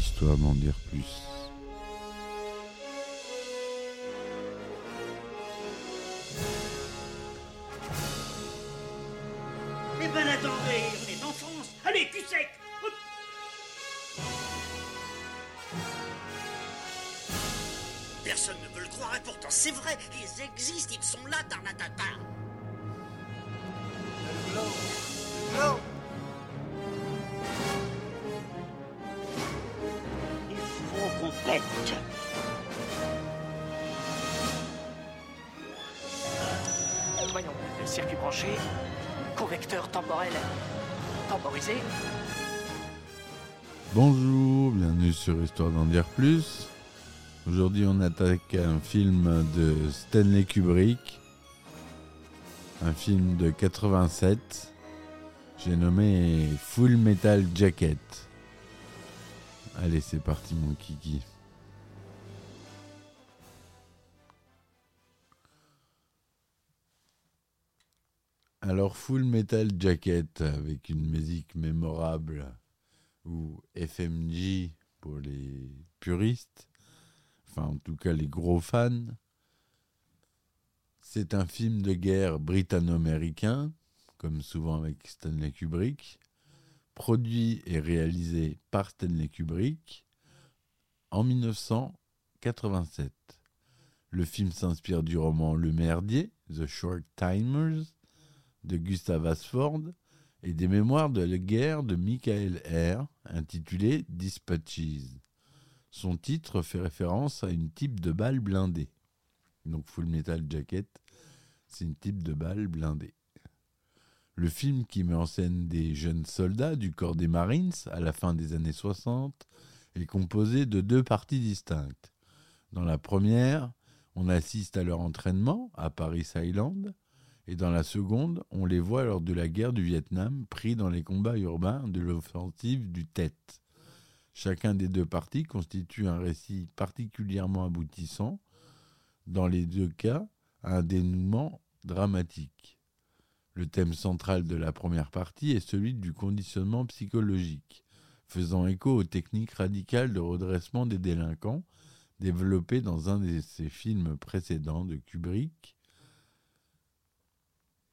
histoire d'en dire plus. Eh ben attendez, on est en France. Allez, cul sec. Personne ne veut le croire et pourtant c'est vrai, ils existent, ils sont là, Tarnatata. Bonjour, bienvenue sur Histoire d'en dire plus. Aujourd'hui, on attaque un film de Stanley Kubrick, un film de 87. J'ai nommé Full Metal Jacket. Allez, c'est parti, mon kiki. Alors, Full Metal Jacket, avec une musique mémorable, ou FMJ pour les puristes, enfin en tout cas les gros fans. C'est un film de guerre britanno-américain, comme souvent avec Stanley Kubrick, produit et réalisé par Stanley Kubrick en 1987. Le film s'inspire du roman Le Merdier, The Short Timers, de Gustav Asford, et des mémoires de la guerre de Michael R, intitulé Dispatches. Son titre fait référence à une type de balle blindée. Donc Full Metal Jacket, c'est une type de balle blindée. Le film qui met en scène des jeunes soldats du corps des Marines à la fin des années 60 est composé de deux parties distinctes. Dans la première, on assiste à leur entraînement à Paris Island, et dans la seconde, on les voit lors de la guerre du Vietnam, pris dans les combats urbains de l'offensive du Tet. Chacun des deux parties constitue un récit particulièrement aboutissant, dans les deux cas, un dénouement dramatique. Le thème central de la première partie est celui du conditionnement psychologique, faisant écho aux techniques radicales de redressement des délinquants développées dans un de ses films précédents de Kubrick,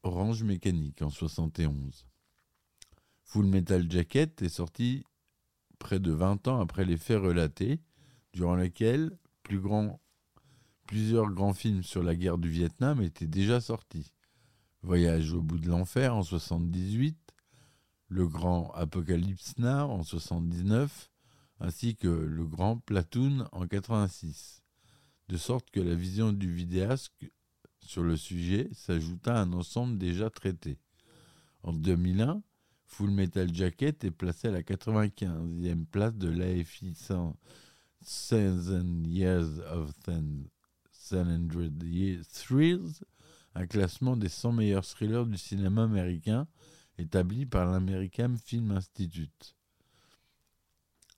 Orange Mécanique en 71. Full Metal Jacket est sorti près de 20 ans après les faits relatés, durant lesquels plus plusieurs grands films sur la guerre du Vietnam étaient déjà sortis. Voyage au bout de l'enfer en 78, Le Grand Apocalypse Now en 79, ainsi que Le Grand Platoon en 86. De sorte que la vision du vidéaste sur le sujet s'ajouta un ensemble déjà traité. En 2001, Full Metal Jacket est placé à la 95e place de l'AFI 100 Years of 100 Thrills, un classement des 100 meilleurs thrillers du cinéma américain établi par l'American Film Institute.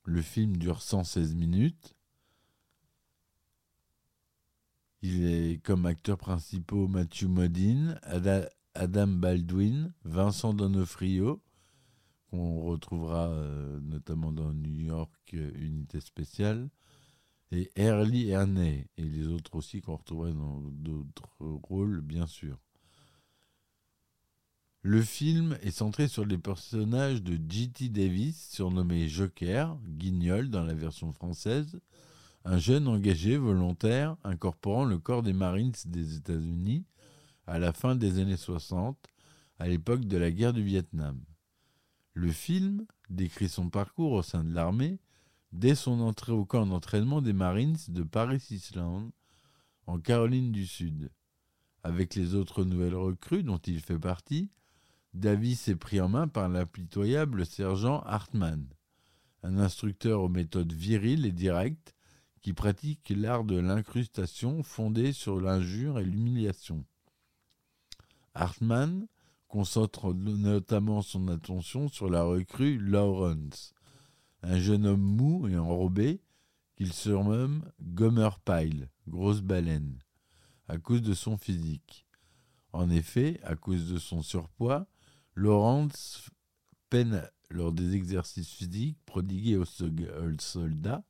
Le film dure 116 minutes. Il est comme acteurs principaux Matthew Modine, Adam Baldwin, Vincent Donofrio, qu'on retrouvera euh, notamment dans New York euh, Unité Spéciale, et Early Erney, et les autres aussi qu'on retrouvera dans d'autres rôles, bien sûr. Le film est centré sur les personnages de G.T. Davis, surnommé Joker, Guignol dans la version française, un jeune engagé volontaire incorporant le corps des Marines des États-Unis à la fin des années 60, à l'époque de la guerre du Vietnam. Le film décrit son parcours au sein de l'armée dès son entrée au camp d'entraînement des Marines de Paris Island, en Caroline du Sud. Avec les autres nouvelles recrues dont il fait partie, Davis est pris en main par l'impitoyable sergent Hartmann, un instructeur aux méthodes viriles et directes qui pratique l'art de l'incrustation fondé sur l'injure et l'humiliation. Hartmann concentre notamment son attention sur la recrue Lawrence, un jeune homme mou et enrobé qu'il surnomme Gomer Pyle, grosse baleine, à cause de son physique. En effet, à cause de son surpoids, Lawrence peine lors des exercices physiques prodigués aux soldats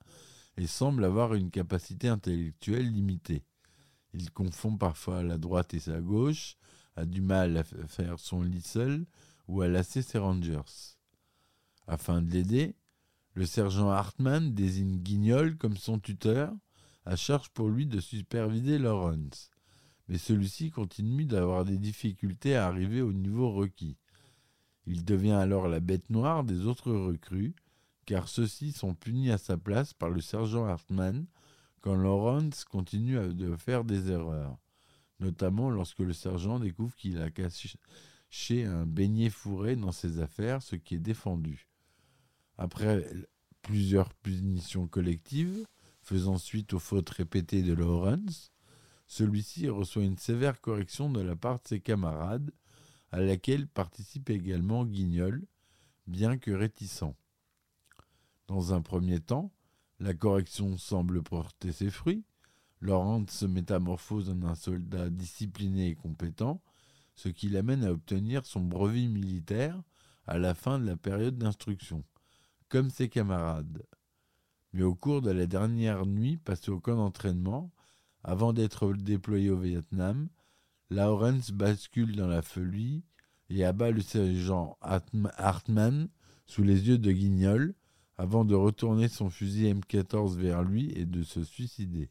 et semble avoir une capacité intellectuelle limitée. Il confond parfois la droite et sa gauche, a du mal à faire son lit seul ou à lasser ses rangers. Afin de l'aider, le sergent Hartmann désigne Guignol comme son tuteur, à charge pour lui de superviser Lawrence. Mais celui-ci continue d'avoir des difficultés à arriver au niveau requis. Il devient alors la bête noire des autres recrues, car ceux-ci sont punis à sa place par le sergent Hartmann quand Lawrence continue de faire des erreurs, notamment lorsque le sergent découvre qu'il a caché un beignet fourré dans ses affaires, ce qui est défendu. Après plusieurs punitions collectives, faisant suite aux fautes répétées de Lawrence, celui-ci reçoit une sévère correction de la part de ses camarades, à laquelle participe également Guignol, bien que réticent. Dans un premier temps, la correction semble porter ses fruits. Lawrence se métamorphose en un soldat discipliné et compétent, ce qui l'amène à obtenir son brevet militaire à la fin de la période d'instruction comme ses camarades. Mais au cours de la dernière nuit passée au camp d'entraînement, avant d'être déployé au Vietnam, Lawrence bascule dans la folie et abat le sergent Hartmann sous les yeux de Guignol avant de retourner son fusil M14 vers lui et de se suicider.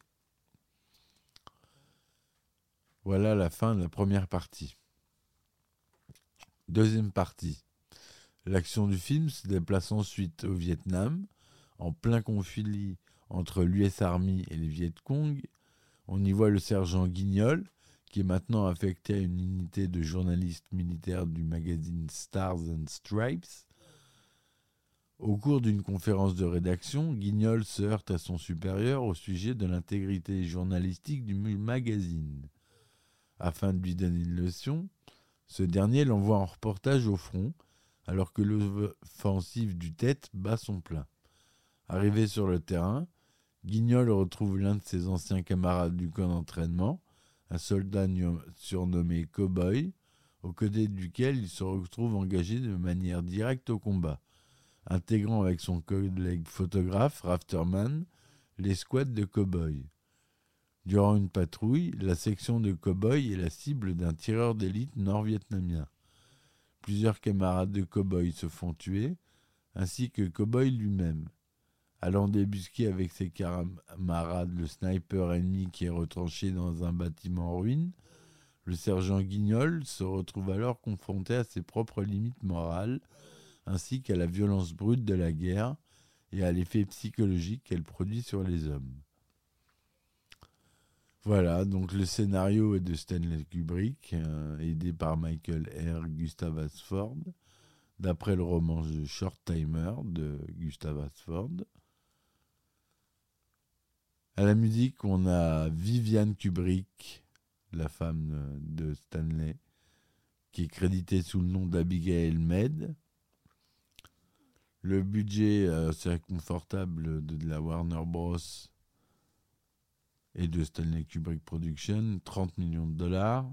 Voilà la fin de la première partie. Deuxième partie. L'action du film se déplace ensuite au Vietnam, en plein conflit entre l'US Army et les Viet Cong. On y voit le sergent Guignol, qui est maintenant affecté à une unité de journalistes militaires du magazine Stars and Stripes. Au cours d'une conférence de rédaction, Guignol se heurte à son supérieur au sujet de l'intégrité journalistique du magazine. Afin de lui donner une leçon, ce dernier l'envoie en reportage au front, alors que l'offensive du tête bat son plein. Arrivé sur le terrain, Guignol retrouve l'un de ses anciens camarades du camp d'entraînement, un soldat surnommé Cowboy, aux côtés duquel il se retrouve engagé de manière directe au combat, intégrant avec son collègue photographe Rafterman l'escouade de Cowboy. Durant une patrouille, la section de Cowboy est la cible d'un tireur d'élite nord-vietnamien. Plusieurs camarades de Cowboy se font tuer, ainsi que Cowboy lui-même. Allant débusquer avec ses camarades le sniper ennemi qui est retranché dans un bâtiment en ruine, le sergent Guignol se retrouve alors confronté à ses propres limites morales, ainsi qu'à la violence brute de la guerre et à l'effet psychologique qu'elle produit sur les hommes. Voilà, donc le scénario est de Stanley Kubrick, euh, aidé par Michael R. Gustav Asford, d'après le roman The Short Timer de Gustav Asford. À la musique, on a Viviane Kubrick, la femme de Stanley, qui est créditée sous le nom d'Abigail Med. Le budget euh, confortable de la Warner Bros et de Stanley Kubrick Production, 30 millions de dollars.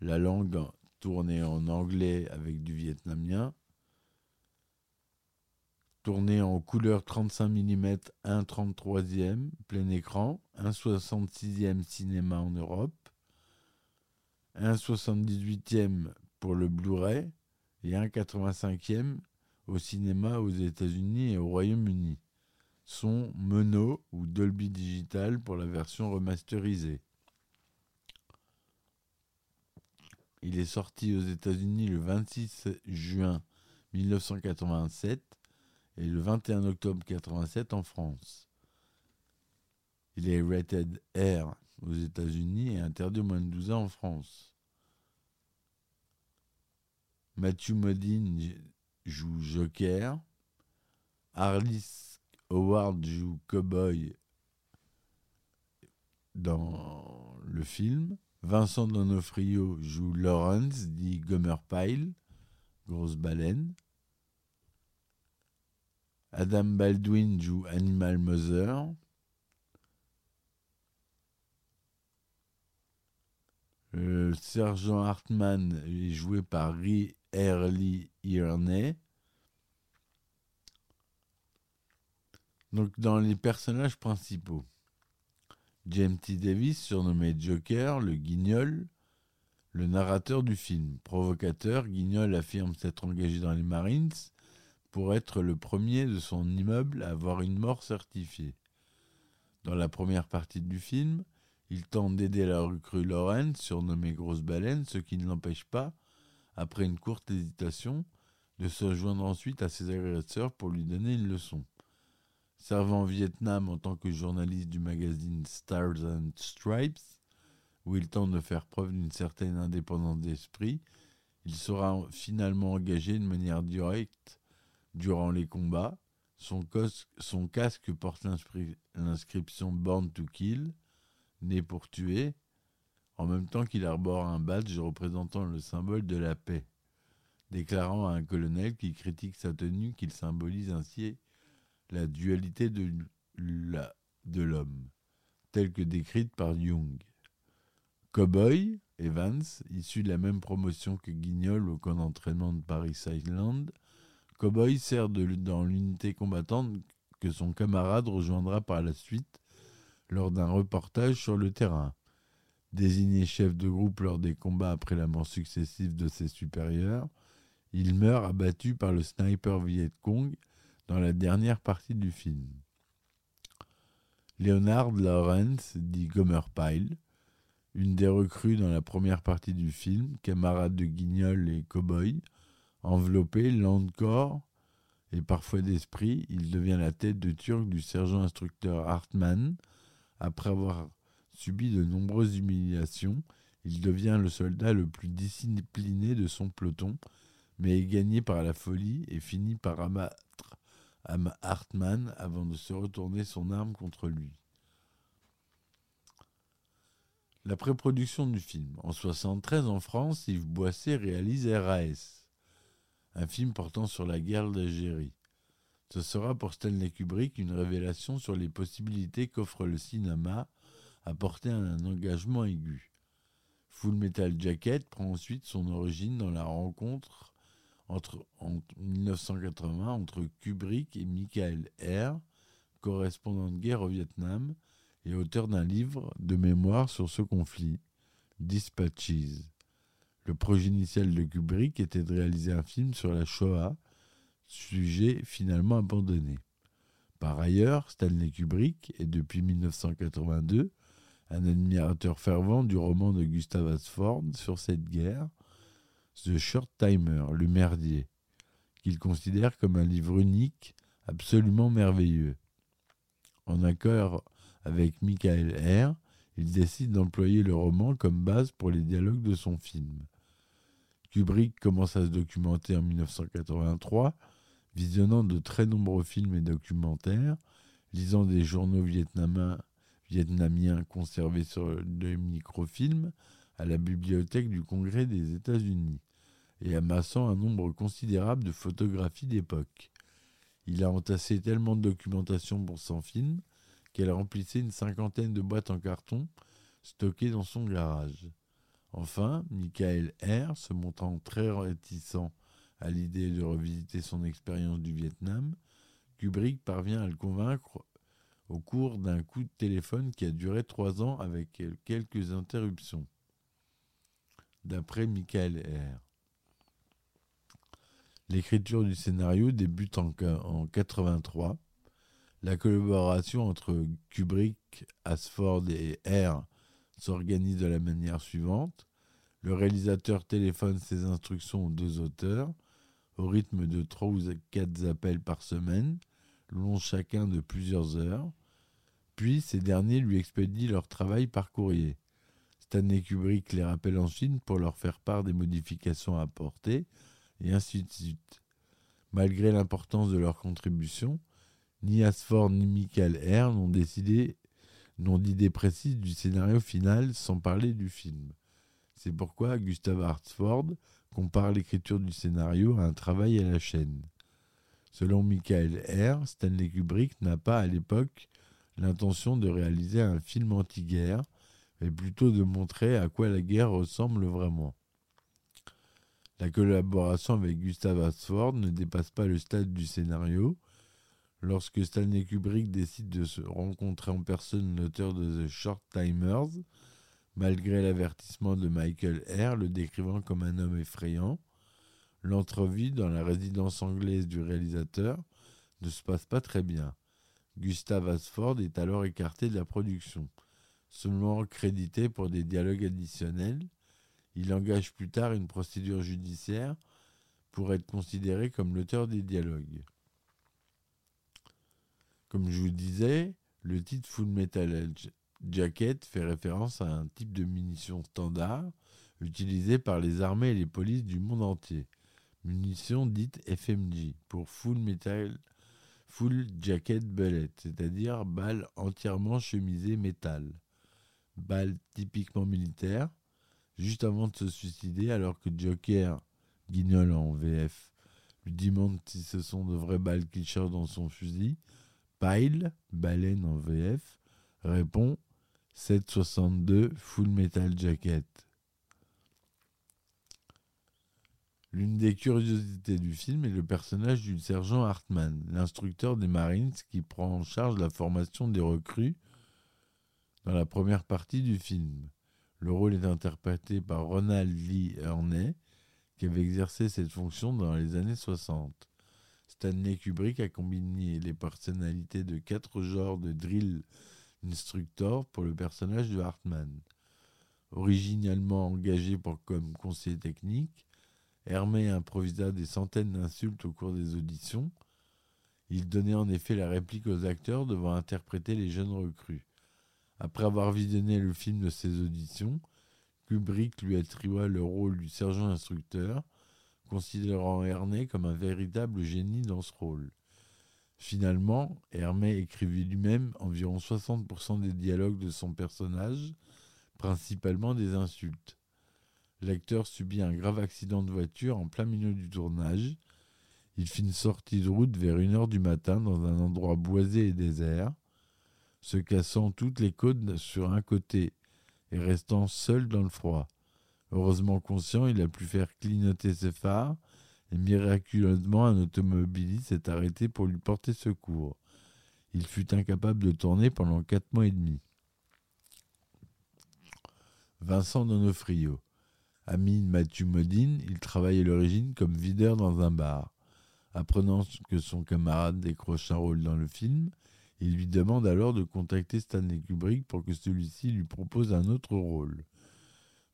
La langue tournée en anglais avec du vietnamien. Tournée en couleur 35 mm, 1,33e, plein écran, 1,66e cinéma en Europe, 1,78e pour le Blu-ray et 1,85e au cinéma aux États-Unis et au Royaume-Uni son mono ou Dolby Digital pour la version remasterisée. Il est sorti aux États-Unis le 26 juin 1987 et le 21 octobre 1987 en France. Il est rated R aux États-Unis et interdit aux moins de 12 ans en France. Matthew Modine joue Joker. Arliss Howard joue Cowboy dans le film. Vincent Donofrio joue Lawrence, dit Gomer Pyle, grosse baleine. Adam Baldwin joue Animal Mother. Euh, Sergent Hartman est joué par Lee Early Irney. Donc dans les personnages principaux, James T. Davis, surnommé Joker, le guignol, le narrateur du film. Provocateur, Guignol affirme s'être engagé dans les Marines pour être le premier de son immeuble à avoir une mort certifiée. Dans la première partie du film, il tente d'aider la recrue Lorraine, surnommée Grosse Baleine, ce qui ne l'empêche pas, après une courte hésitation, de se joindre ensuite à ses agresseurs pour lui donner une leçon. Servant au Vietnam en tant que journaliste du magazine Stars and Stripes, où il tente de faire preuve d'une certaine indépendance d'esprit, il sera finalement engagé de manière directe durant les combats. Son, son casque porte l'inscription Born to Kill, né pour tuer, en même temps qu'il arbore un badge représentant le symbole de la paix, déclarant à un colonel qui critique sa tenue qu'il symbolise ainsi la dualité de l'homme, telle que décrite par Jung. Cowboy, Evans, issu de la même promotion que Guignol au camp d'entraînement de Paris Island, Cowboy sert dans l'unité combattante que son camarade rejoindra par la suite lors d'un reportage sur le terrain. Désigné chef de groupe lors des combats après la mort successive de ses supérieurs, il meurt abattu par le sniper Viet Cong dans la dernière partie du film. Leonard Lawrence, dit Gomer Pyle, une des recrues dans la première partie du film, camarade de Guignol et Cowboy, enveloppé, lent de corps et parfois d'esprit, il devient la tête de turc du sergent instructeur Hartmann. Après avoir subi de nombreuses humiliations, il devient le soldat le plus discipliné de son peloton, mais est gagné par la folie et finit par abattre Hartmann avant de se retourner son arme contre lui. La pré-production du film. En 1973, en France, Yves Boisset réalise RAS, un film portant sur la guerre d'Algérie. Ce sera pour Stanley Kubrick une révélation sur les possibilités qu'offre le cinéma à porter un engagement aigu. Full Metal Jacket prend ensuite son origine dans la rencontre entre, en 1980 entre Kubrick et Michael R., correspondant de guerre au Vietnam, et auteur d'un livre de mémoire sur ce conflit, Dispatches. Le projet initial de Kubrick était de réaliser un film sur la Shoah, sujet finalement abandonné. Par ailleurs, Stanley Kubrick est depuis 1982 un admirateur fervent du roman de Gustav Asford sur cette guerre, The Short Timer, le merdier, qu'il considère comme un livre unique, absolument merveilleux. En accord avec Michael R., il décide d'employer le roman comme base pour les dialogues de son film. Kubrick commence à se documenter en 1983, visionnant de très nombreux films et documentaires, lisant des journaux vietnamiens, conservés sur des microfilms à la bibliothèque du Congrès des États-Unis et amassant un nombre considérable de photographies d'époque. Il a entassé tellement de documentation pour son film qu'elle remplissait une cinquantaine de boîtes en carton stockées dans son garage. Enfin, Michael R., se montrant très réticent à l'idée de revisiter son expérience du Vietnam, Kubrick parvient à le convaincre au cours d'un coup de téléphone qui a duré trois ans avec quelques interruptions. D'après Michael R. L'écriture du scénario débute en, en 83 la collaboration entre Kubrick, Asford et R s'organise de la manière suivante. Le réalisateur téléphone ses instructions aux deux auteurs au rythme de trois ou quatre appels par semaine, long chacun de plusieurs heures. Puis ces derniers lui expédient leur travail par courrier. Stanley Kubrick les rappelle ensuite pour leur faire part des modifications à apporter, et ainsi de suite. Malgré l'importance de leur contribution, ni Asford ni Michael R n'ont décidé n'ont d'idée précise du scénario final sans parler du film. C'est pourquoi Gustav Hartford compare l'écriture du scénario à un travail à la chaîne. Selon Michael R., Stanley Kubrick n'a pas à l'époque l'intention de réaliser un film anti-guerre, mais plutôt de montrer à quoi la guerre ressemble vraiment. La collaboration avec Gustav Hartford ne dépasse pas le stade du scénario, Lorsque Stanley Kubrick décide de se rencontrer en personne l'auteur de The Short Timers, malgré l'avertissement de Michael Eyre le décrivant comme un homme effrayant, l'entrevue dans la résidence anglaise du réalisateur ne se passe pas très bien. Gustav Asford est alors écarté de la production. Seulement crédité pour des dialogues additionnels, il engage plus tard une procédure judiciaire pour être considéré comme l'auteur des dialogues. Comme je vous disais, le titre Full Metal Jacket fait référence à un type de munition standard utilisé par les armées et les polices du monde entier. Munition dite FMG pour Full Metal Full Jacket Bullet, c'est-à-dire balle entièrement chemisée métal. Balle typiquement militaire, juste avant de se suicider alors que Joker, guignol en VF, lui demande si ce sont de vraies balles qu'il cherche dans son fusil. Pile, baleine en VF, répond 762 Full Metal Jacket. L'une des curiosités du film est le personnage du sergent Hartman, l'instructeur des Marines qui prend en charge la formation des recrues dans la première partie du film. Le rôle est interprété par Ronald Lee Ernet, qui avait exercé cette fonction dans les années 60. Stanley Kubrick a combiné les personnalités de quatre genres de drill instructor pour le personnage de Hartman. Originalement engagé comme conseiller technique, Hermé improvisa des centaines d'insultes au cours des auditions. Il donnait en effet la réplique aux acteurs devant interpréter les jeunes recrues. Après avoir visionné le film de ses auditions, Kubrick lui attribua le rôle du sergent instructeur, considérant Hermé comme un véritable génie dans ce rôle. Finalement, Hermé écrivit lui-même environ 60% des dialogues de son personnage, principalement des insultes. L'acteur subit un grave accident de voiture en plein milieu du tournage. Il fit une sortie de route vers 1h du matin dans un endroit boisé et désert, se cassant toutes les côtes sur un côté et restant seul dans le froid. Heureusement conscient, il a pu faire clignoter ses phares miraculeusement un automobiliste s'est arrêté pour lui porter secours. Il fut incapable de tourner pendant quatre mois et demi. Vincent Donofrio. Ami de Mathieu Modine, il travaille à l'origine comme videur dans un bar. Apprenant que son camarade décroche un rôle dans le film, il lui demande alors de contacter Stanley Kubrick pour que celui-ci lui propose un autre rôle.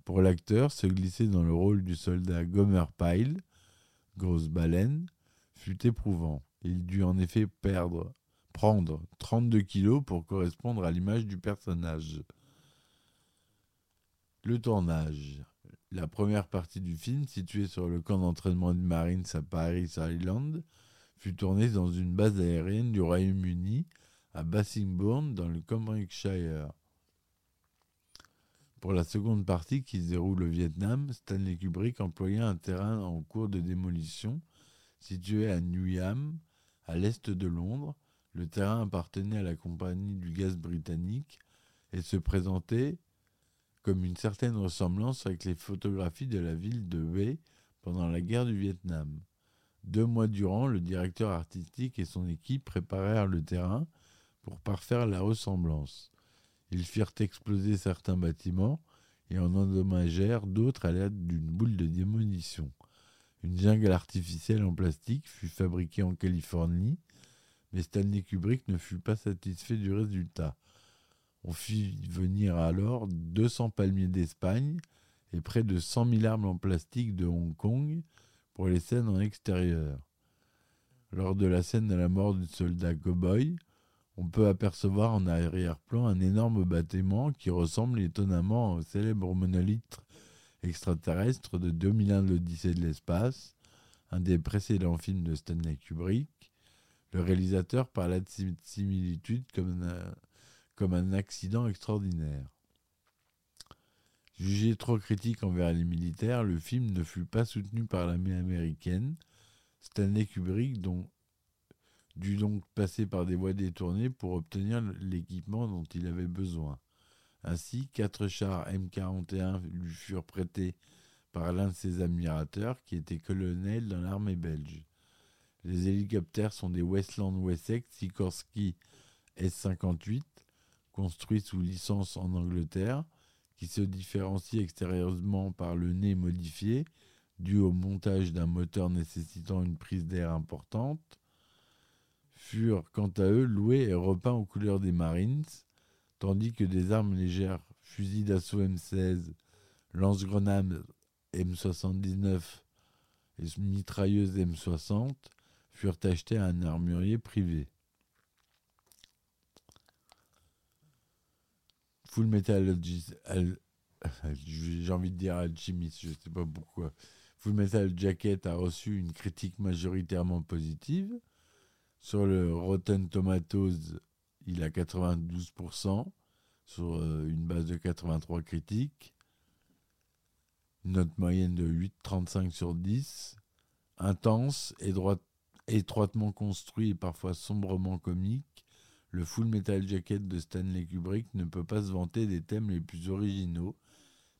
Pour l'acteur, se glisser dans le rôle du soldat Gomer Pyle, grosse baleine, fut éprouvant. Il dut en effet perdre, prendre 32 kilos pour correspondre à l'image du personnage. Le tournage. La première partie du film, située sur le camp d'entraînement des Marines à Paris Island, fut tournée dans une base aérienne du Royaume-Uni à Bassingbourn dans le Cambridgeshire. Pour la seconde partie qui se déroule au Vietnam, Stanley Kubrick employa un terrain en cours de démolition situé à Newham, à l'est de Londres. Le terrain appartenait à la compagnie du gaz britannique et se présentait comme une certaine ressemblance avec les photographies de la ville de Hue pendant la guerre du Vietnam. Deux mois durant, le directeur artistique et son équipe préparèrent le terrain pour parfaire la ressemblance. Ils firent exploser certains bâtiments et en endommagèrent d'autres à l'aide d'une boule de démolition. Une jungle artificielle en plastique fut fabriquée en Californie, mais Stanley Kubrick ne fut pas satisfait du résultat. On fit venir alors 200 palmiers d'Espagne et près de 100 000 arbres en plastique de Hong Kong pour les scènes en extérieur. Lors de la scène de la mort du soldat cowboy, on peut apercevoir en arrière-plan un énorme bâtiment qui ressemble étonnamment au célèbre monolithe extraterrestre de 2001 l'Odyssée de l'espace, un des précédents films de Stanley Kubrick. Le réalisateur parla de similitude comme comme un accident extraordinaire. Jugé trop critique envers les militaires, le film ne fut pas soutenu par l'armée américaine. Stanley Kubrick dont, dut donc passer par des voies détournées pour obtenir l'équipement dont il avait besoin. Ainsi, quatre chars M41 lui furent prêtés par l'un de ses admirateurs qui était colonel dans l'armée belge. Les hélicoptères sont des Westland Wessex Sikorsky S-58, construits sous licence en Angleterre, qui se différencient extérieurement par le nez modifié, dû au montage d'un moteur nécessitant une prise d'air importante, furent quant à eux loués et repeints aux couleurs des Marines, tandis que des armes légères, fusils d'assaut M16, lance-grenades M79 et mitrailleuses M60 furent achetés à un armurier privé. Full Metal j'ai envie de dire Alchemist, je sais pas pourquoi. Full Metal Jacket a reçu une critique majoritairement positive. Sur le Rotten Tomatoes, il a 92% sur euh, une base de 83 critiques. Une note moyenne de 8,35 sur 10. Intense étroitement construit et parfois sombrement comique, le Full Metal Jacket de Stanley Kubrick ne peut pas se vanter des thèmes les plus originaux,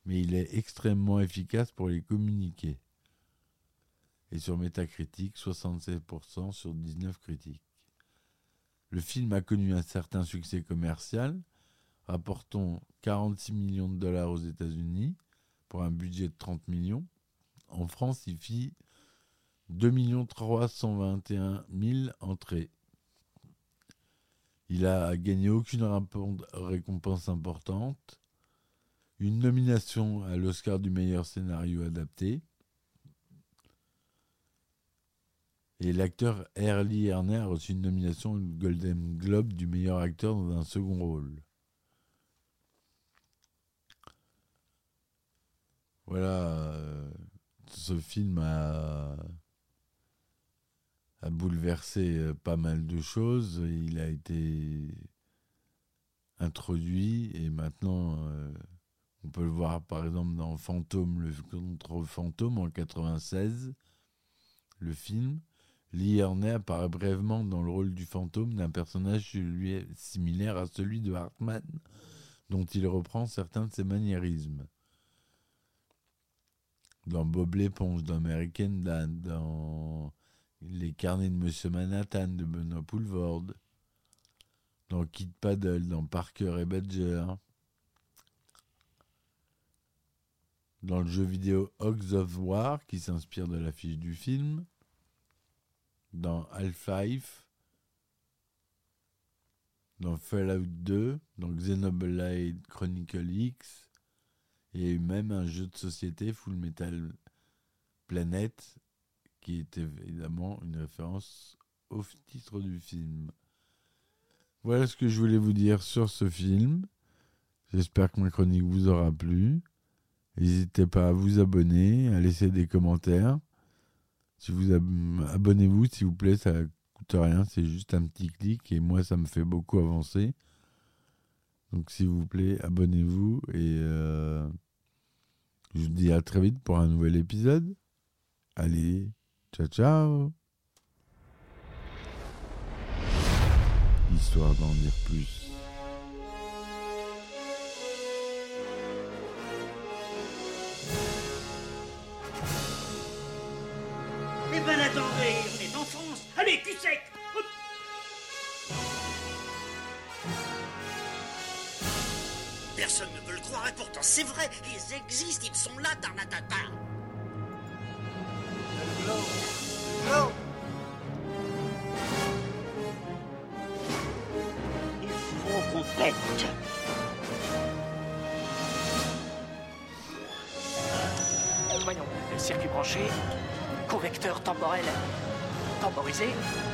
mais il est extrêmement efficace pour les communiquer. Et sur Metacritic, 76% sur 19 critiques. Le film a connu un certain succès commercial, rapportant 46 millions de dollars aux États-Unis pour un budget de 30 millions. En France, il fit 2 321 000 entrées. Il a gagné aucune récompense importante, une nomination à l'Oscar du meilleur scénario adapté, et l'acteur Early Erner a reçu une nomination au Golden Globe du meilleur acteur dans un second rôle. Voilà, euh, ce film a, bouleversé euh, pas mal de choses. Il a été introduit et maintenant euh, on peut le voir par exemple dans Fantôme, le contre Fantôme en 96, le film. Lee Ernet apparaît brièvement dans le rôle du fantôme d'un personnage similaire à celui de Hartman, dont il reprend certains de ses maniérismes. Dans Bob l'éponge, dans dans Les carnets de Monsieur Manhattan de Benoît Poulvorde, dans Kid Paddle, dans Parker et Badger, dans le jeu vidéo Hogs of War, qui s'inspire de l'affiche du film, dans Half-Life, dans Fallout 2, dans Xenoblade Chronicle X, et même un jeu de société Full Metal Planet, qui est évidemment une référence au titre du film. Voilà ce que je voulais vous dire sur ce film. J'espère que ma chronique vous aura plu. N'hésitez pas à vous abonner, à laisser des commentaires. Si vous ab- abonnez-vous, s'il vous plaît, ça coûte rien, c'est juste un petit clic et moi ça me fait beaucoup avancer. Donc s'il vous plaît, abonnez-vous et euh, je vous dis à très vite pour un nouvel épisode. Allez, ciao ciao. Histoire d'en dire plus. On est en France. Allez, cul sec. Personne ne veut le croire et pourtant c'est vrai, ils existent, ils sont là, Tarnatata. Jersey.